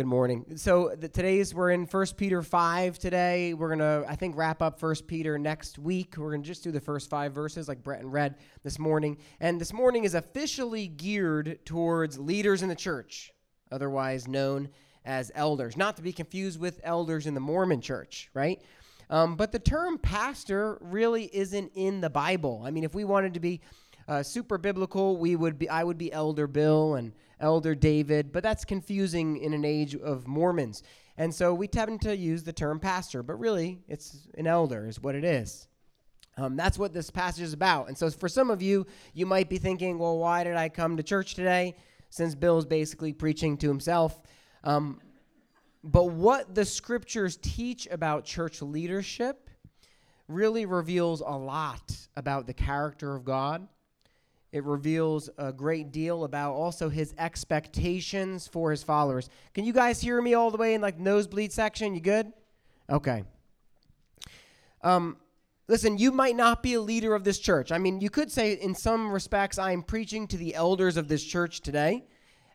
Good morning. So the, today's we're in First Peter five today. We're gonna I think wrap up First Peter next week. We're gonna just do the first five verses like Brett and read this morning. And this morning is officially geared towards leaders in the church, otherwise known as elders, not to be confused with elders in the Mormon Church, right? Um, but the term pastor really isn't in the Bible. I mean, if we wanted to be uh, super biblical, we would be I would be Elder Bill and Elder David, but that's confusing in an age of Mormons. And so we tend to use the term pastor, but really it's an elder, is what it is. Um, that's what this passage is about. And so for some of you, you might be thinking, well, why did I come to church today? Since Bill's basically preaching to himself. Um, but what the scriptures teach about church leadership really reveals a lot about the character of God it reveals a great deal about also his expectations for his followers. Can you guys hear me all the way in like nosebleed section? You good? Okay. Um, listen, you might not be a leader of this church. I mean, you could say in some respects, I am preaching to the elders of this church today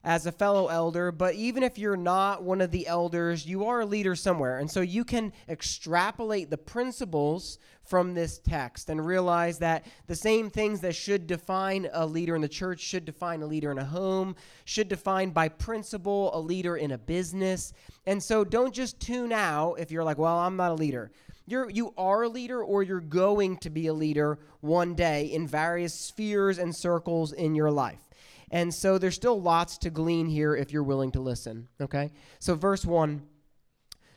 as a fellow elder, but even if you're not one of the elders, you are a leader somewhere. And so you can extrapolate the principles from this text and realize that the same things that should define a leader in the church should define a leader in a home, should define by principle a leader in a business. And so don't just tune out if you're like, well, I'm not a leader. You're, you are a leader or you're going to be a leader one day in various spheres and circles in your life. And so there's still lots to glean here if you're willing to listen. Okay? So, verse 1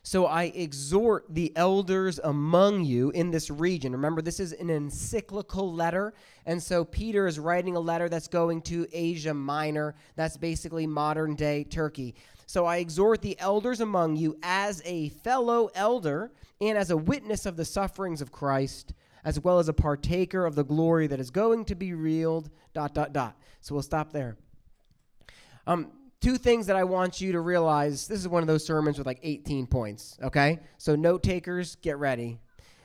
So I exhort the elders among you in this region. Remember, this is an encyclical letter. And so Peter is writing a letter that's going to Asia Minor. That's basically modern day Turkey. So I exhort the elders among you as a fellow elder and as a witness of the sufferings of Christ as well as a partaker of the glory that is going to be revealed. Dot dot dot. So we'll stop there. Um, two things that I want you to realize. This is one of those sermons with like 18 points. Okay, so note takers, get ready.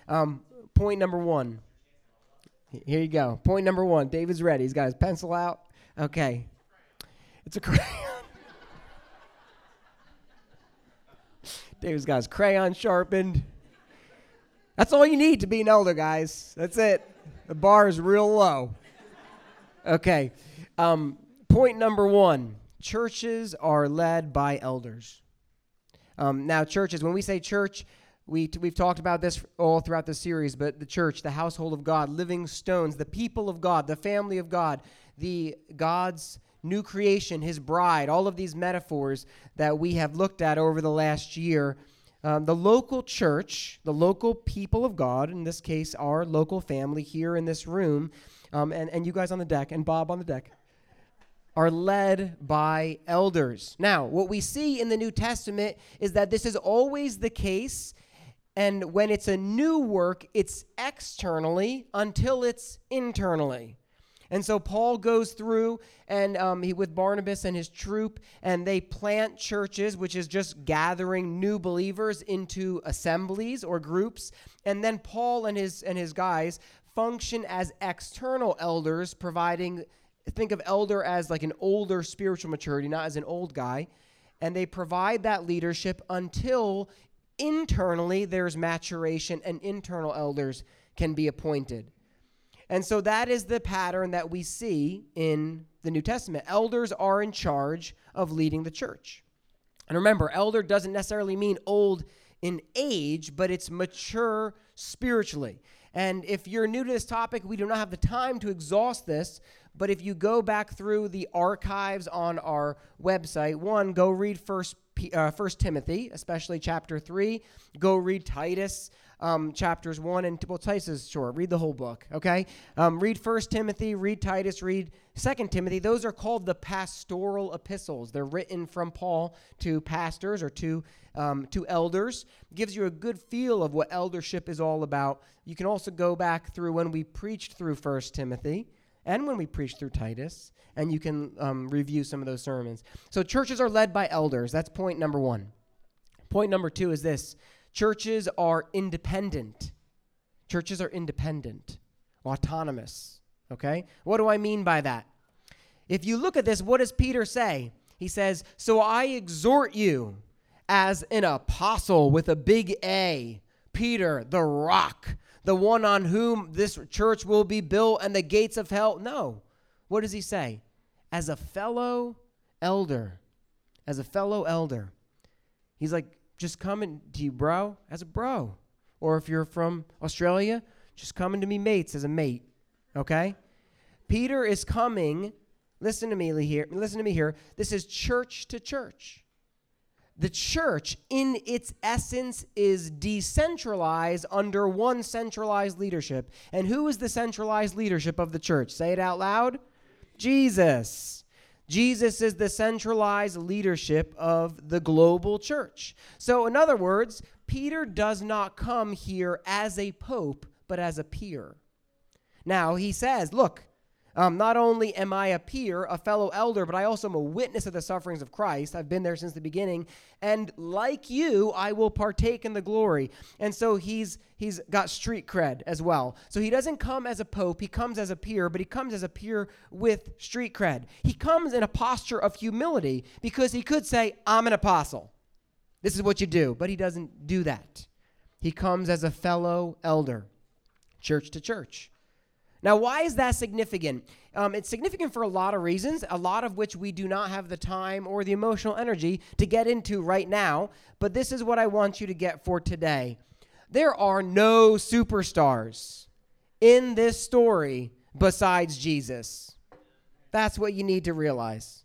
Um, point number one. Here you go. Point number one. David's ready. He's got his pencil out. Okay, it's a crayon. David's got his crayon sharpened. That's all you need to be an elder, guys. That's it. The bar is real low. Okay. Um, point number one churches are led by elders. Um, now, churches, when we say church, we we've talked about this all throughout the series, but the church, the household of God, living stones, the people of God, the family of God, the God's new creation, his bride, all of these metaphors that we have looked at over the last year um, the local church, the local people of God, in this case, our local family here in this room, um, and, and you guys on the deck, and Bob on the deck, are led by elders. Now, what we see in the New Testament is that this is always the case. And when it's a new work, it's externally until it's internally. And so Paul goes through and um, he with Barnabas and his troop, and they plant churches, which is just gathering new believers into assemblies or groups. And then Paul and his and his guys function as external elders, providing think of elder as like an older spiritual maturity, not as an old guy. And they provide that leadership until internally there's maturation and internal elders can be appointed. And so that is the pattern that we see in the New Testament. Elders are in charge of leading the church. And remember, elder doesn't necessarily mean old in age, but it's mature spiritually. And if you're new to this topic, we do not have the time to exhaust this, but if you go back through the archives on our website, one, go read First, uh, First Timothy, especially chapter three. Go read Titus um, chapters 1 and well titus is short. Read the whole book okay? Um, read first timothy read titus read second timothy. Those are called the pastoral epistles. They're written from paul to pastors or to um, to elders. Gives you a good feel of what eldership is all about. You can also go back through when we preached through first timothy and when we preach through titus and you can um, review some of those sermons so churches are led by elders that's point number one point number two is this Churches are independent. Churches are independent, autonomous. Okay? What do I mean by that? If you look at this, what does Peter say? He says, So I exhort you. as an apostle with a big A, Peter, the rock, the one on whom this church will be built and the gates of hell. No. What does he say? As a fellow elder. As a fellow elder. He's like, just coming to you, bro, as a bro. Or if you're from Australia, just coming to me mates as a mate. Okay? Peter is coming, listen to me here, listen to me here. This is church to church. The church, in its essence, is decentralized under one centralized leadership. And who is the centralized leadership of the church? Say it out loud Jesus. Jesus is the centralized leadership of the global church. So, in other words, Peter does not come here as a pope, but as a peer. Now, he says, Look, um, not only am I a peer, a fellow elder, but I also am a witness of the sufferings of Christ. I've been there since the beginning, and like you, I will partake in the glory. And so he's he's got street cred as well. So he doesn't come as a pope; he comes as a peer, but he comes as a peer with street cred. He comes in a posture of humility because he could say, "I'm an apostle. This is what you do," but he doesn't do that. He comes as a fellow elder, church to church. Now, why is that significant? Um, it's significant for a lot of reasons, a lot of which we do not have the time or the emotional energy to get into right now. But this is what I want you to get for today. There are no superstars in this story besides Jesus. That's what you need to realize.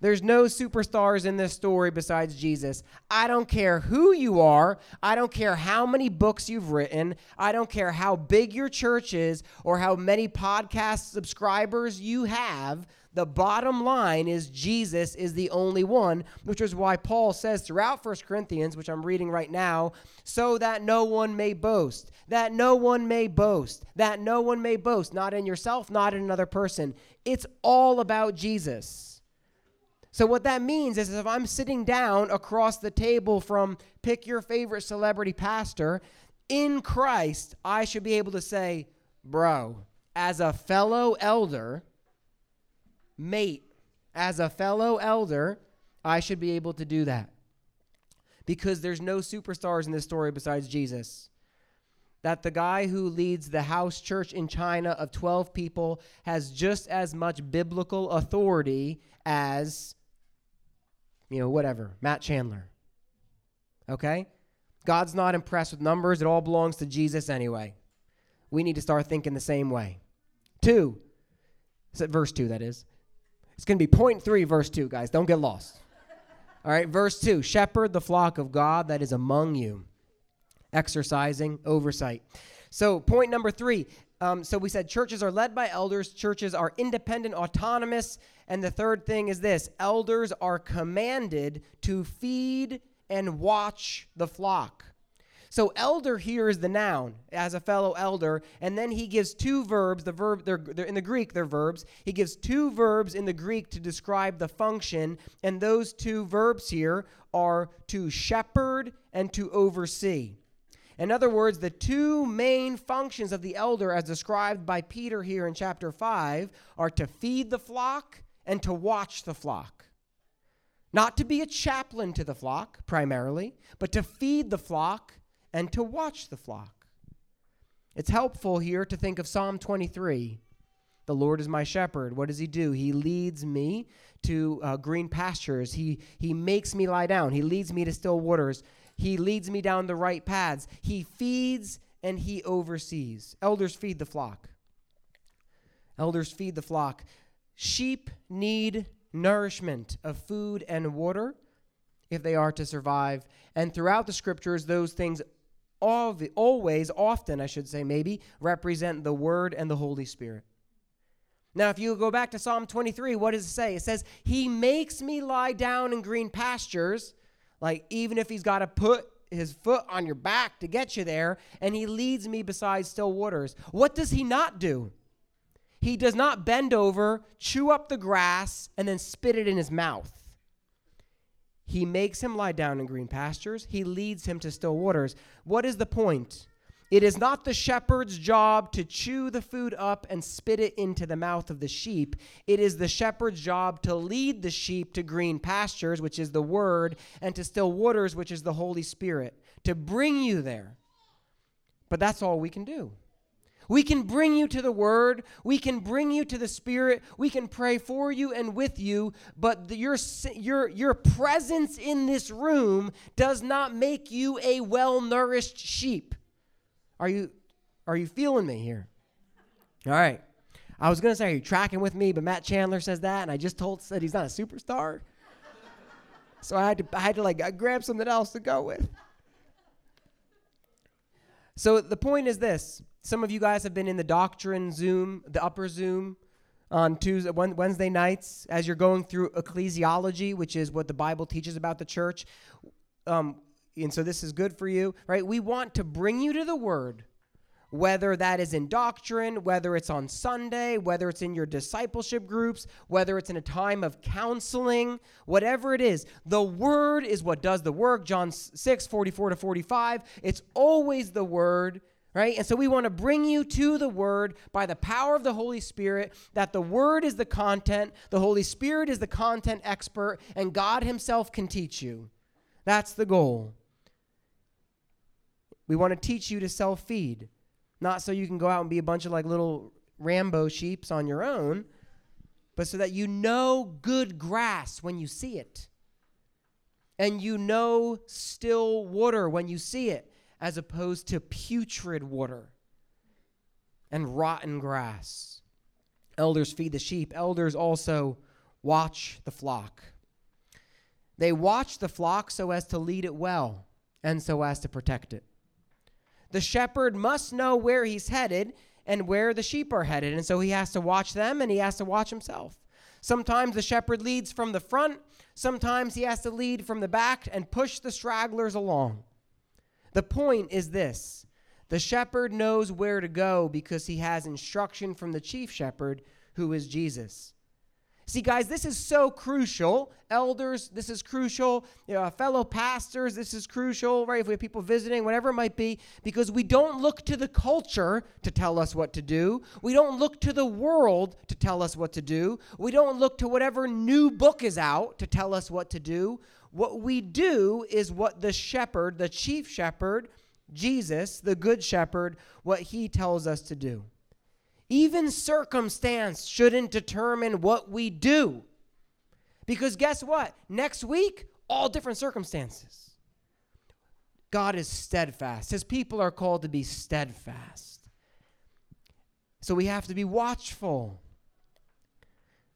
There's no superstars in this story besides Jesus. I don't care who you are. I don't care how many books you've written. I don't care how big your church is or how many podcast subscribers you have. The bottom line is Jesus is the only one, which is why Paul says throughout 1 Corinthians, which I'm reading right now, so that no one may boast, that no one may boast, that no one may boast, not in yourself, not in another person. It's all about Jesus. So, what that means is if I'm sitting down across the table from pick your favorite celebrity pastor in Christ, I should be able to say, bro, as a fellow elder, mate, as a fellow elder, I should be able to do that. Because there's no superstars in this story besides Jesus. That the guy who leads the house church in China of 12 people has just as much biblical authority as you know, whatever, Matt Chandler. Okay? God's not impressed with numbers. It all belongs to Jesus anyway. We need to start thinking the same way. Two, verse two, that is. It's going to be point three, verse two, guys. Don't get lost. All right, verse two shepherd the flock of God that is among you, exercising oversight. So, point number three um, so we said churches are led by elders, churches are independent, autonomous. And the third thing is this elders are commanded to feed and watch the flock. So elder here is the noun as a fellow elder, and then he gives two verbs. The verb they're, they're, in the Greek they're verbs. He gives two verbs in the Greek to describe the function, and those two verbs here are to shepherd and to oversee. In other words, the two main functions of the elder, as described by Peter here in chapter 5, are to feed the flock and to watch the flock. Not to be a chaplain to the flock, primarily, but to feed the flock and to watch the flock. It's helpful here to think of Psalm 23. The Lord is my shepherd. What does he do? He leads me to uh, green pastures. He, he makes me lie down. He leads me to still waters. He leads me down the right paths. He feeds and he oversees. Elders feed the flock. Elders feed the flock. Sheep need nourishment of food and water if they are to survive. And throughout the scriptures, those things always, often, I should say, maybe, represent the Word and the Holy Spirit. Now, if you go back to Psalm 23, what does it say? It says, He makes me lie down in green pastures. Like, even if he's got to put his foot on your back to get you there, and he leads me beside still waters. What does he not do? He does not bend over, chew up the grass, and then spit it in his mouth. He makes him lie down in green pastures. He leads him to still waters. What is the point? It is not the shepherd's job to chew the food up and spit it into the mouth of the sheep. It is the shepherd's job to lead the sheep to green pastures, which is the word, and to still waters, which is the Holy Spirit, to bring you there. But that's all we can do. We can bring you to the Word. We can bring you to the Spirit. We can pray for you and with you. But the, your, your, your presence in this room does not make you a well nourished sheep. Are you, are you feeling me here? All right. I was going to say, are you tracking with me? But Matt Chandler says that, and I just told said he's not a superstar. so I had to, I had to like grab something else to go with. So the point is this some of you guys have been in the doctrine Zoom, the upper Zoom on Tuesday, Wednesday nights as you're going through ecclesiology, which is what the Bible teaches about the church. Um, and so this is good for you, right? We want to bring you to the Word, whether that is in doctrine, whether it's on Sunday, whether it's in your discipleship groups, whether it's in a time of counseling, whatever it is. The Word is what does the work. John 6, 44 to 45. It's always the Word right? And so we want to bring you to the Word by the power of the Holy Spirit, that the Word is the content, the Holy Spirit is the content expert, and God Himself can teach you. That's the goal. We want to teach you to self feed, not so you can go out and be a bunch of like little Rambo sheeps on your own, but so that you know good grass when you see it. And you know still water when you see it as opposed to putrid water and rotten grass. Elders feed the sheep, elders also watch the flock. They watch the flock so as to lead it well and so as to protect it. The shepherd must know where he's headed and where the sheep are headed, and so he has to watch them and he has to watch himself. Sometimes the shepherd leads from the front, sometimes he has to lead from the back and push the stragglers along. The point is this the shepherd knows where to go because he has instruction from the chief shepherd, who is Jesus. See, guys, this is so crucial. Elders, this is crucial. You know, fellow pastors, this is crucial, right? If we have people visiting, whatever it might be, because we don't look to the culture to tell us what to do. We don't look to the world to tell us what to do. We don't look to whatever new book is out to tell us what to do. What we do is what the shepherd, the chief shepherd, Jesus, the good shepherd, what he tells us to do. Even circumstance shouldn't determine what we do. Because guess what? Next week, all different circumstances. God is steadfast. His people are called to be steadfast. So we have to be watchful.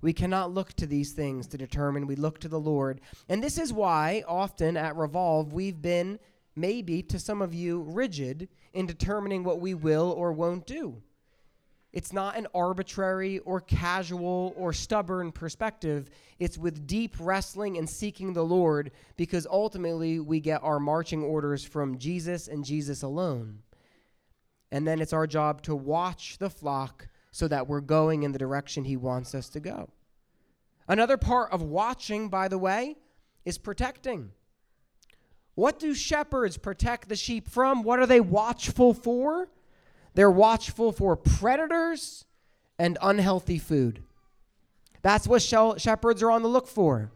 We cannot look to these things to determine. We look to the Lord. And this is why often at Revolve we've been, maybe to some of you, rigid in determining what we will or won't do. It's not an arbitrary or casual or stubborn perspective. It's with deep wrestling and seeking the Lord because ultimately we get our marching orders from Jesus and Jesus alone. And then it's our job to watch the flock so that we're going in the direction He wants us to go. Another part of watching, by the way, is protecting. What do shepherds protect the sheep from? What are they watchful for? They're watchful for predators and unhealthy food. That's what shepherds are on the look for.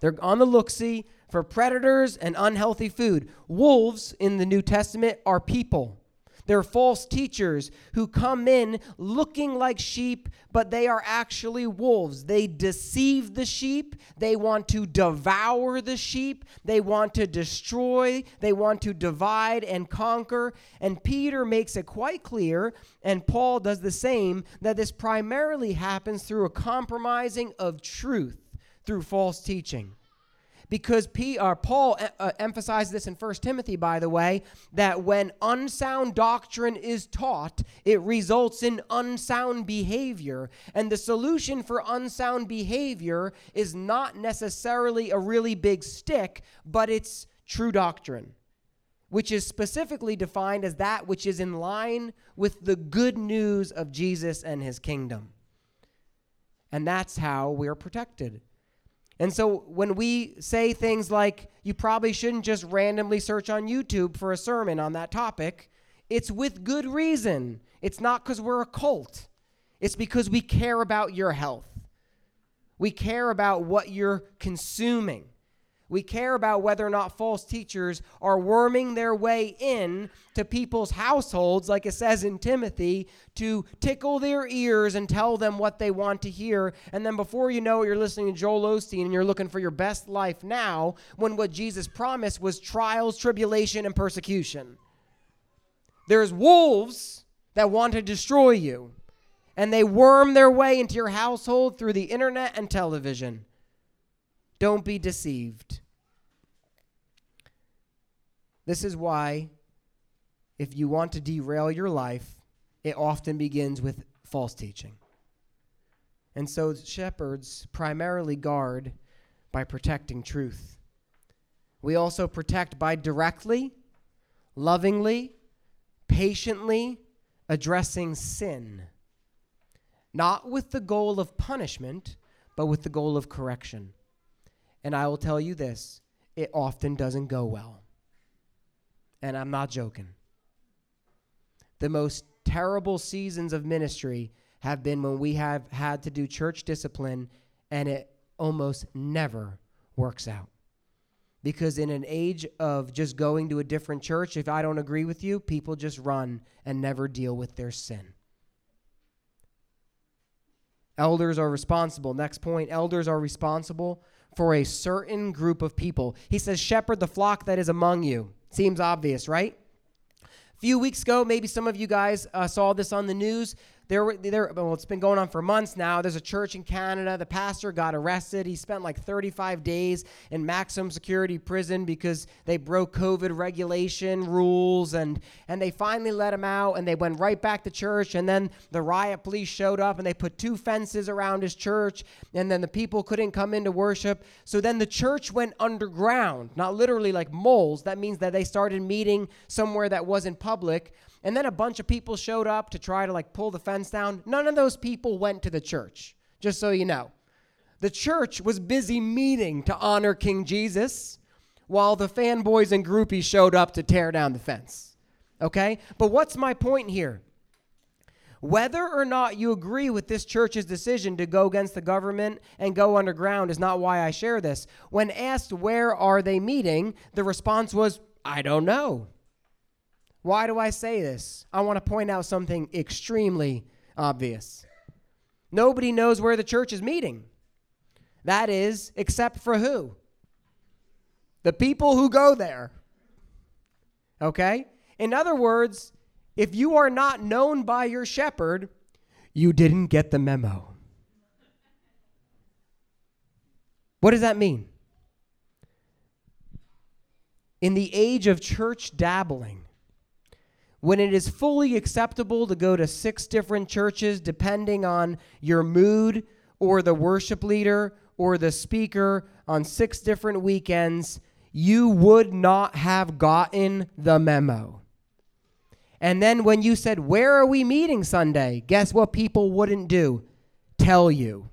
They're on the look see for predators and unhealthy food. Wolves in the New Testament are people. They're false teachers who come in looking like sheep, but they are actually wolves. They deceive the sheep. They want to devour the sheep. They want to destroy. They want to divide and conquer. And Peter makes it quite clear, and Paul does the same, that this primarily happens through a compromising of truth through false teaching because P, uh, Paul uh, emphasized this in 1 Timothy, by the way, that when unsound doctrine is taught, it results in unsound behavior. And the solution for unsound behavior is not necessarily a really big stick, but it's true doctrine, which is specifically defined as that which is in line with the good news of Jesus and his kingdom. And that's how we're protected. And so when we say things like, you probably shouldn't just randomly search on YouTube for a sermon on that topic, it's with good reason. It's not because we're a cult, it's because we care about your health. We care about what you're consuming. We care about whether or not false teachers are worming their way in to people's households, like it says in Timothy, to tickle their ears and tell them what they want to hear. And then before you know it, you're listening to Joel Osteen and you're looking for your best life now, when what Jesus promised was trials, tribulation, and persecution. There's wolves that want to destroy you, and they worm their way into your household through the internet and television. Don't be deceived. This is why, if you want to derail your life, it often begins with false teaching. And so, shepherds primarily guard by protecting truth. We also protect by directly, lovingly, patiently addressing sin, not with the goal of punishment, but with the goal of correction. And I will tell you this it often doesn't go well. And I'm not joking. The most terrible seasons of ministry have been when we have had to do church discipline and it almost never works out. Because in an age of just going to a different church, if I don't agree with you, people just run and never deal with their sin. Elders are responsible. Next point elders are responsible for a certain group of people. He says, Shepherd the flock that is among you. Seems obvious, right? A few weeks ago, maybe some of you guys uh, saw this on the news. There, there, well, it's been going on for months now. There's a church in Canada. The pastor got arrested. He spent like 35 days in maximum security prison because they broke COVID regulation rules, and and they finally let him out. And they went right back to church. And then the riot police showed up, and they put two fences around his church. And then the people couldn't come into worship. So then the church went underground, not literally like moles. That means that they started meeting somewhere that wasn't public and then a bunch of people showed up to try to like pull the fence down. None of those people went to the church, just so you know. The church was busy meeting to honor King Jesus while the fanboys and groupies showed up to tear down the fence. Okay? But what's my point here? Whether or not you agree with this church's decision to go against the government and go underground is not why I share this. When asked where are they meeting, the response was, I don't know. Why do I say this? I want to point out something extremely obvious. Nobody knows where the church is meeting. That is, except for who? The people who go there. Okay? In other words, if you are not known by your shepherd, you didn't get the memo. What does that mean? In the age of church dabbling, when it is fully acceptable to go to six different churches depending on your mood or the worship leader or the speaker on six different weekends, you would not have gotten the memo. And then when you said, Where are we meeting Sunday? Guess what people wouldn't do? Tell you.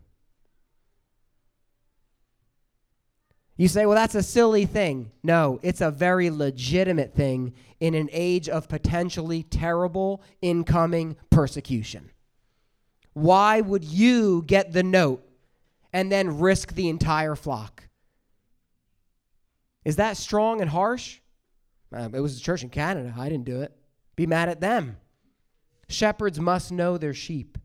You say, well, that's a silly thing. No, it's a very legitimate thing in an age of potentially terrible incoming persecution. Why would you get the note and then risk the entire flock? Is that strong and harsh? Uh, it was a church in Canada. I didn't do it. Be mad at them. Shepherds must know their sheep.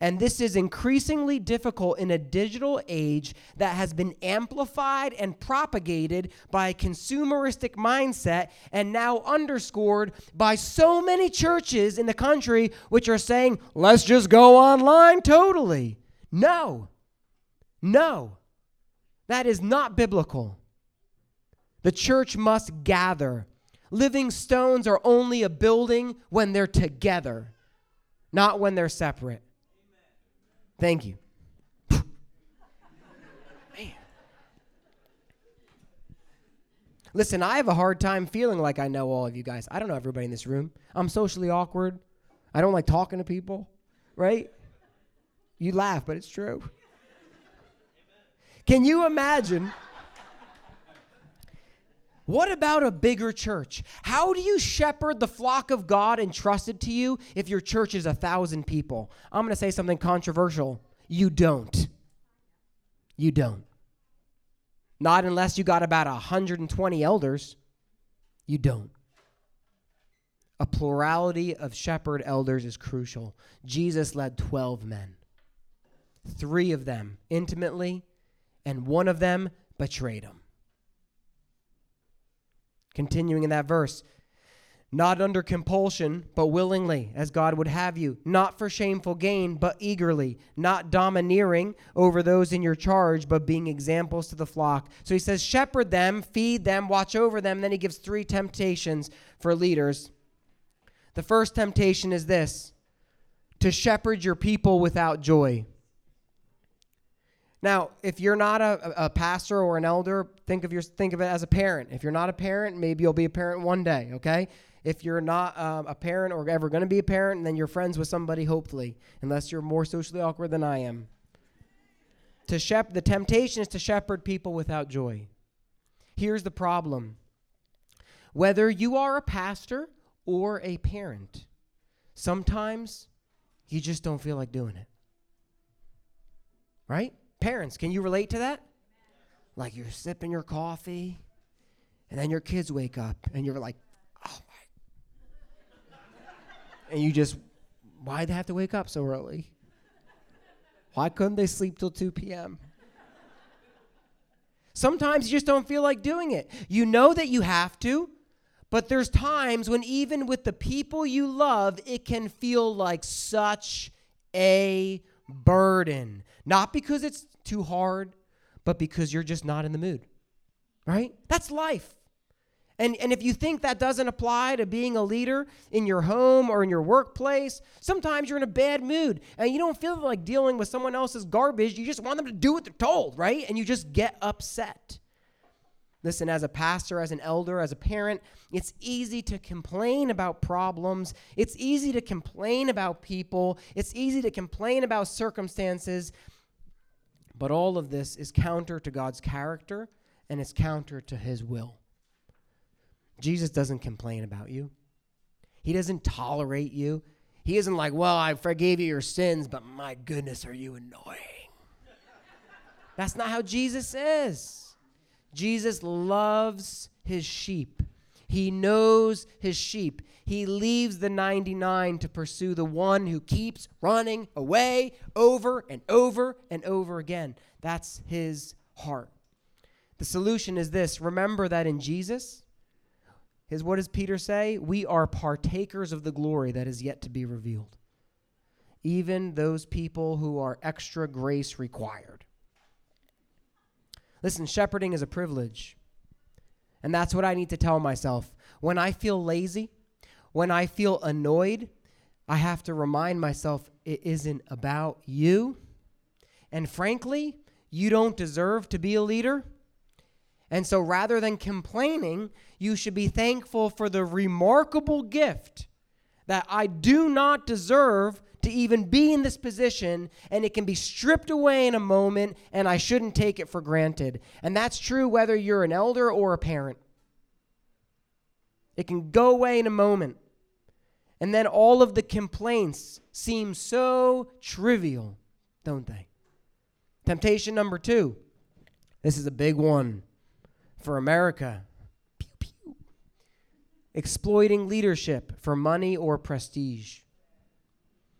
And this is increasingly difficult in a digital age that has been amplified and propagated by a consumeristic mindset and now underscored by so many churches in the country which are saying, let's just go online totally. No, no, that is not biblical. The church must gather. Living stones are only a building when they're together, not when they're separate. Thank you. Man. Listen, I have a hard time feeling like I know all of you guys. I don't know everybody in this room. I'm socially awkward. I don't like talking to people, right? You laugh, but it's true. Can you imagine? What about a bigger church? How do you shepherd the flock of God entrusted to you if your church is a thousand people? I'm going to say something controversial. You don't. You don't. Not unless you got about 120 elders. You don't. A plurality of shepherd elders is crucial. Jesus led 12 men, three of them intimately, and one of them betrayed him. Continuing in that verse, not under compulsion, but willingly, as God would have you, not for shameful gain, but eagerly, not domineering over those in your charge, but being examples to the flock. So he says, shepherd them, feed them, watch over them. Then he gives three temptations for leaders. The first temptation is this to shepherd your people without joy. Now, if you're not a, a pastor or an elder, think of your think of it as a parent. If you're not a parent, maybe you'll be a parent one day. Okay. If you're not um, a parent or ever going to be a parent, then you're friends with somebody, hopefully, unless you're more socially awkward than I am. To shep- the temptation is to shepherd people without joy. Here's the problem: whether you are a pastor or a parent, sometimes you just don't feel like doing it. Right? Parents, can you relate to that? Like you're sipping your coffee, and then your kids wake up, and you're like, oh my. and you just, why'd they have to wake up so early? Why couldn't they sleep till 2 p.m.? Sometimes you just don't feel like doing it. You know that you have to, but there's times when, even with the people you love, it can feel like such a burden. Not because it's too hard, but because you're just not in the mood. Right? That's life. And, and if you think that doesn't apply to being a leader in your home or in your workplace, sometimes you're in a bad mood and you don't feel like dealing with someone else's garbage. You just want them to do what they're told, right? And you just get upset. Listen, as a pastor, as an elder, as a parent, it's easy to complain about problems. It's easy to complain about people. It's easy to complain about circumstances. But all of this is counter to God's character and it's counter to his will. Jesus doesn't complain about you, he doesn't tolerate you. He isn't like, well, I forgave you your sins, but my goodness, are you annoying? That's not how Jesus is. Jesus loves his sheep. He knows his sheep. He leaves the 99 to pursue the one who keeps running away over and over and over again. That's his heart. The solution is this remember that in Jesus, his what does Peter say? We are partakers of the glory that is yet to be revealed. Even those people who are extra grace required. Listen, shepherding is a privilege. And that's what I need to tell myself. When I feel lazy, when I feel annoyed, I have to remind myself it isn't about you. And frankly, you don't deserve to be a leader. And so rather than complaining, you should be thankful for the remarkable gift that I do not deserve to even be in this position, and it can be stripped away in a moment, and I shouldn't take it for granted. And that's true whether you're an elder or a parent. It can go away in a moment. And then all of the complaints seem so trivial, don't they? Temptation number two. This is a big one for America. Pew, pew. Exploiting leadership for money or prestige.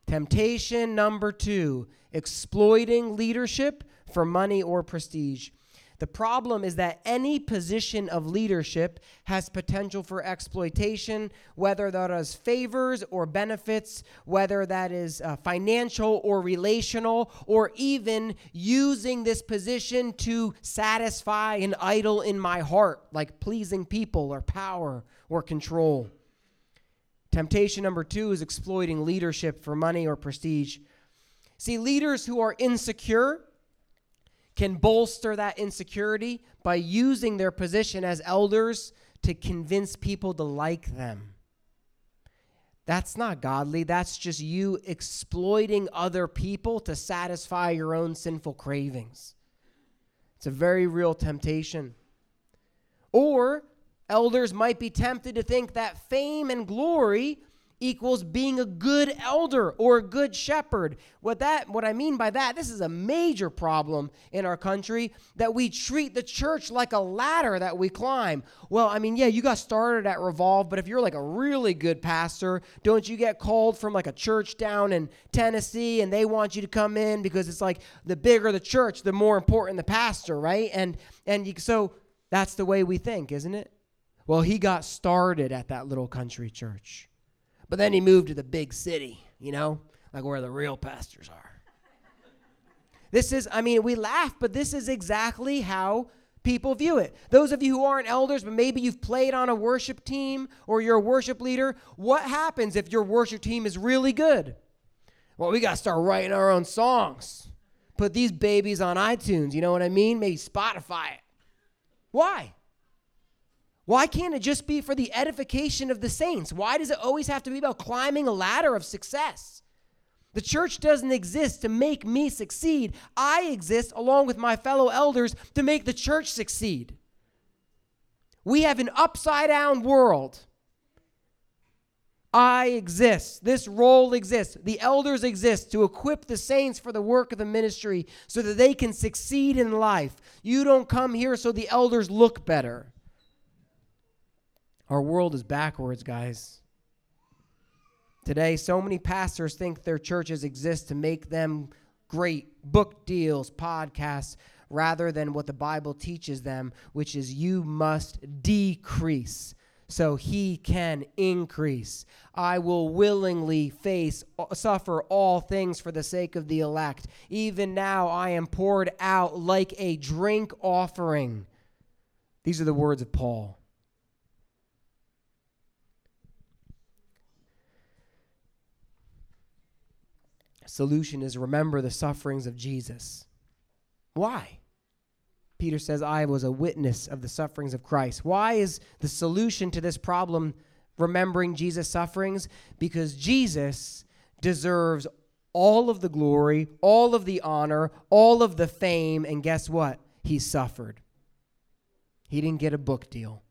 Temptation number two exploiting leadership for money or prestige. The problem is that any position of leadership has potential for exploitation, whether that is favors or benefits, whether that is uh, financial or relational, or even using this position to satisfy an idol in my heart, like pleasing people or power or control. Temptation number two is exploiting leadership for money or prestige. See, leaders who are insecure can bolster that insecurity by using their position as elders to convince people to like them. That's not godly. That's just you exploiting other people to satisfy your own sinful cravings. It's a very real temptation. Or Elders might be tempted to think that fame and glory equals being a good elder or a good shepherd. What that what I mean by that, this is a major problem in our country that we treat the church like a ladder that we climb. Well, I mean, yeah, you got started at Revolve, but if you're like a really good pastor, don't you get called from like a church down in Tennessee and they want you to come in because it's like the bigger the church, the more important the pastor, right? And and you, so that's the way we think, isn't it? Well, he got started at that little country church. But then he moved to the big city, you know, like where the real pastors are. This is, I mean, we laugh, but this is exactly how people view it. Those of you who aren't elders, but maybe you've played on a worship team or you're a worship leader, what happens if your worship team is really good? Well, we got to start writing our own songs. Put these babies on iTunes, you know what I mean? Maybe Spotify it. Why? Why can't it just be for the edification of the saints? Why does it always have to be about climbing a ladder of success? The church doesn't exist to make me succeed. I exist along with my fellow elders to make the church succeed. We have an upside down world. I exist. This role exists. The elders exist to equip the saints for the work of the ministry so that they can succeed in life. You don't come here so the elders look better. Our world is backwards, guys. Today, so many pastors think their churches exist to make them great book deals, podcasts, rather than what the Bible teaches them, which is you must decrease so he can increase. I will willingly face suffer all things for the sake of the elect. Even now I am poured out like a drink offering. These are the words of Paul. Solution is remember the sufferings of Jesus. Why? Peter says, I was a witness of the sufferings of Christ. Why is the solution to this problem remembering Jesus' sufferings? Because Jesus deserves all of the glory, all of the honor, all of the fame, and guess what? He suffered. He didn't get a book deal,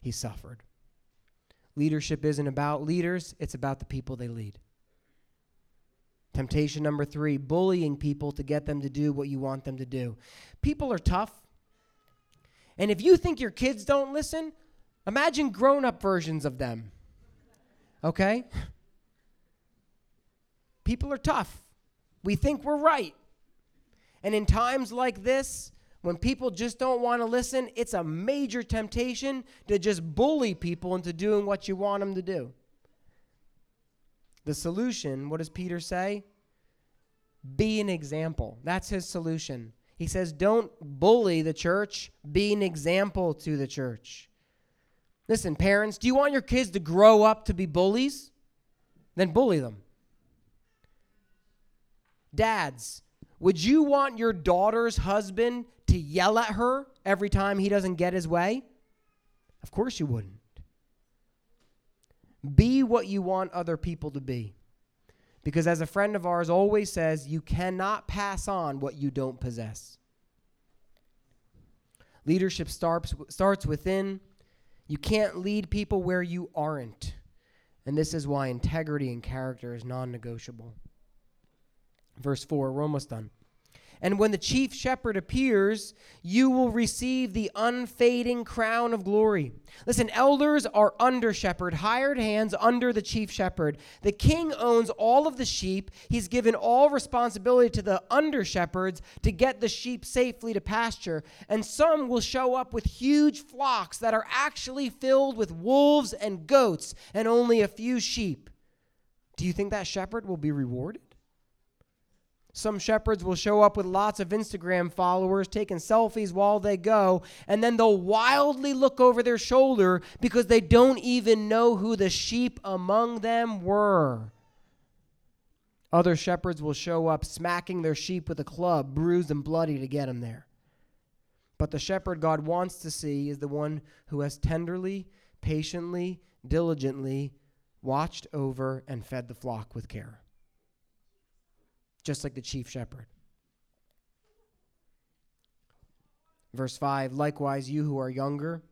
he suffered. Leadership isn't about leaders, it's about the people they lead. Temptation number three bullying people to get them to do what you want them to do. People are tough. And if you think your kids don't listen, imagine grown up versions of them. Okay? People are tough. We think we're right. And in times like this, when people just don't want to listen, it's a major temptation to just bully people into doing what you want them to do. The solution, what does Peter say? Be an example. That's his solution. He says, don't bully the church, be an example to the church. Listen, parents, do you want your kids to grow up to be bullies? Then bully them. Dads, would you want your daughter's husband to yell at her every time he doesn't get his way? Of course you wouldn't. Be what you want other people to be. Because as a friend of ours always says, you cannot pass on what you don't possess. Leadership starts, starts within. You can't lead people where you aren't. And this is why integrity and character is non negotiable. Verse 4, we're almost done. And when the chief shepherd appears, you will receive the unfading crown of glory. Listen, elders are under shepherd, hired hands under the chief shepherd. The king owns all of the sheep. He's given all responsibility to the under shepherds to get the sheep safely to pasture. And some will show up with huge flocks that are actually filled with wolves and goats and only a few sheep. Do you think that shepherd will be rewarded? Some shepherds will show up with lots of Instagram followers taking selfies while they go, and then they'll wildly look over their shoulder because they don't even know who the sheep among them were. Other shepherds will show up smacking their sheep with a club, bruised and bloody, to get them there. But the shepherd God wants to see is the one who has tenderly, patiently, diligently watched over and fed the flock with care just like the chief shepherd. Verse 5 Likewise, you who are younger,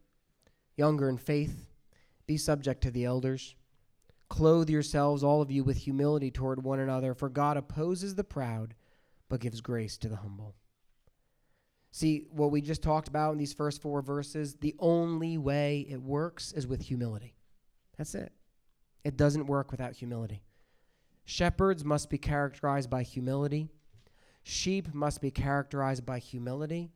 younger in faith, be subject to the elders. Clothe yourselves, all of you, with humility toward one another, for God opposes the proud, but gives grace to the humble. See, what we just talked about in these first four verses, the only way it works is with humility. That's it. It doesn't work without humility. Shepherds must be characterized by humility. Sheep must be characterized by humility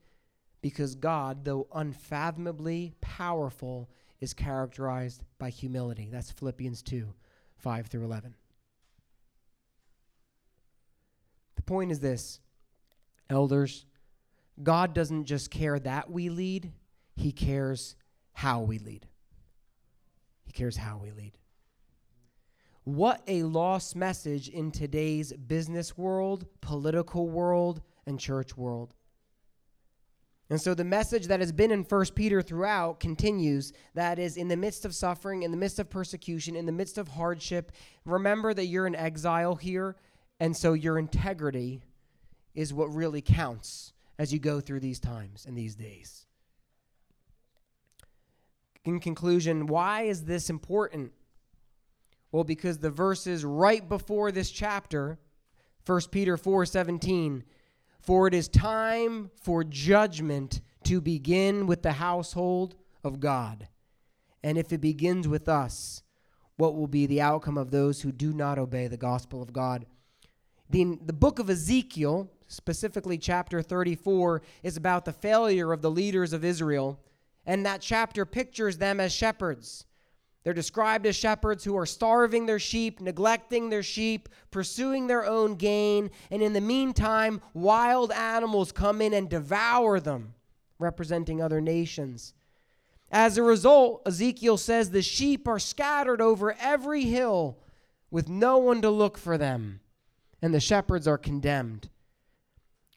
because God, though unfathomably powerful, is characterized by humility. That's Philippians 2 5 through 11. The point is this elders, God doesn't just care that we lead, He cares how we lead. He cares how we lead. What a lost message in today's business world, political world, and church world. And so the message that has been in 1 Peter throughout continues that is, in the midst of suffering, in the midst of persecution, in the midst of hardship, remember that you're in exile here, and so your integrity is what really counts as you go through these times and these days. In conclusion, why is this important? Well, because the verses right before this chapter, 1 Peter 4 17, for it is time for judgment to begin with the household of God. And if it begins with us, what will be the outcome of those who do not obey the gospel of God? The, the book of Ezekiel, specifically chapter 34, is about the failure of the leaders of Israel. And that chapter pictures them as shepherds. They're described as shepherds who are starving their sheep, neglecting their sheep, pursuing their own gain, and in the meantime, wild animals come in and devour them, representing other nations. As a result, Ezekiel says the sheep are scattered over every hill with no one to look for them, and the shepherds are condemned.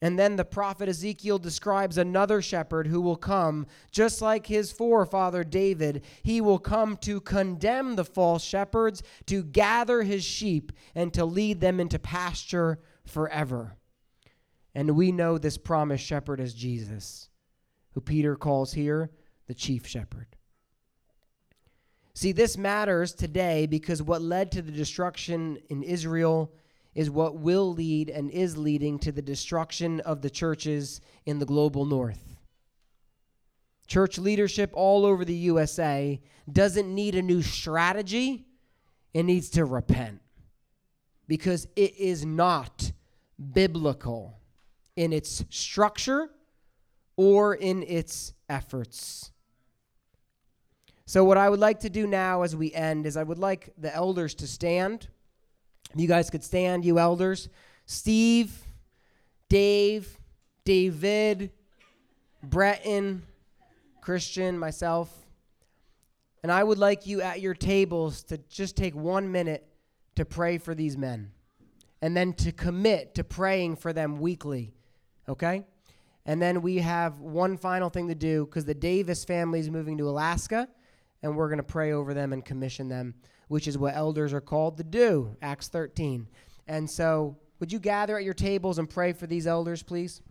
And then the prophet Ezekiel describes another shepherd who will come, just like his forefather David. He will come to condemn the false shepherds, to gather his sheep, and to lead them into pasture forever. And we know this promised shepherd is Jesus, who Peter calls here the chief shepherd. See, this matters today because what led to the destruction in Israel is what will lead and is leading to the destruction of the churches in the global north. Church leadership all over the USA doesn't need a new strategy, it needs to repent because it is not biblical in its structure or in its efforts. So, what I would like to do now as we end is I would like the elders to stand. You guys could stand, you elders. Steve, Dave, David, Breton, Christian, myself. And I would like you at your tables to just take one minute to pray for these men and then to commit to praying for them weekly. Okay? And then we have one final thing to do because the Davis family is moving to Alaska and we're going to pray over them and commission them which is what elders are called to do, Acts 13. And so, would you gather at your tables and pray for these elders, please?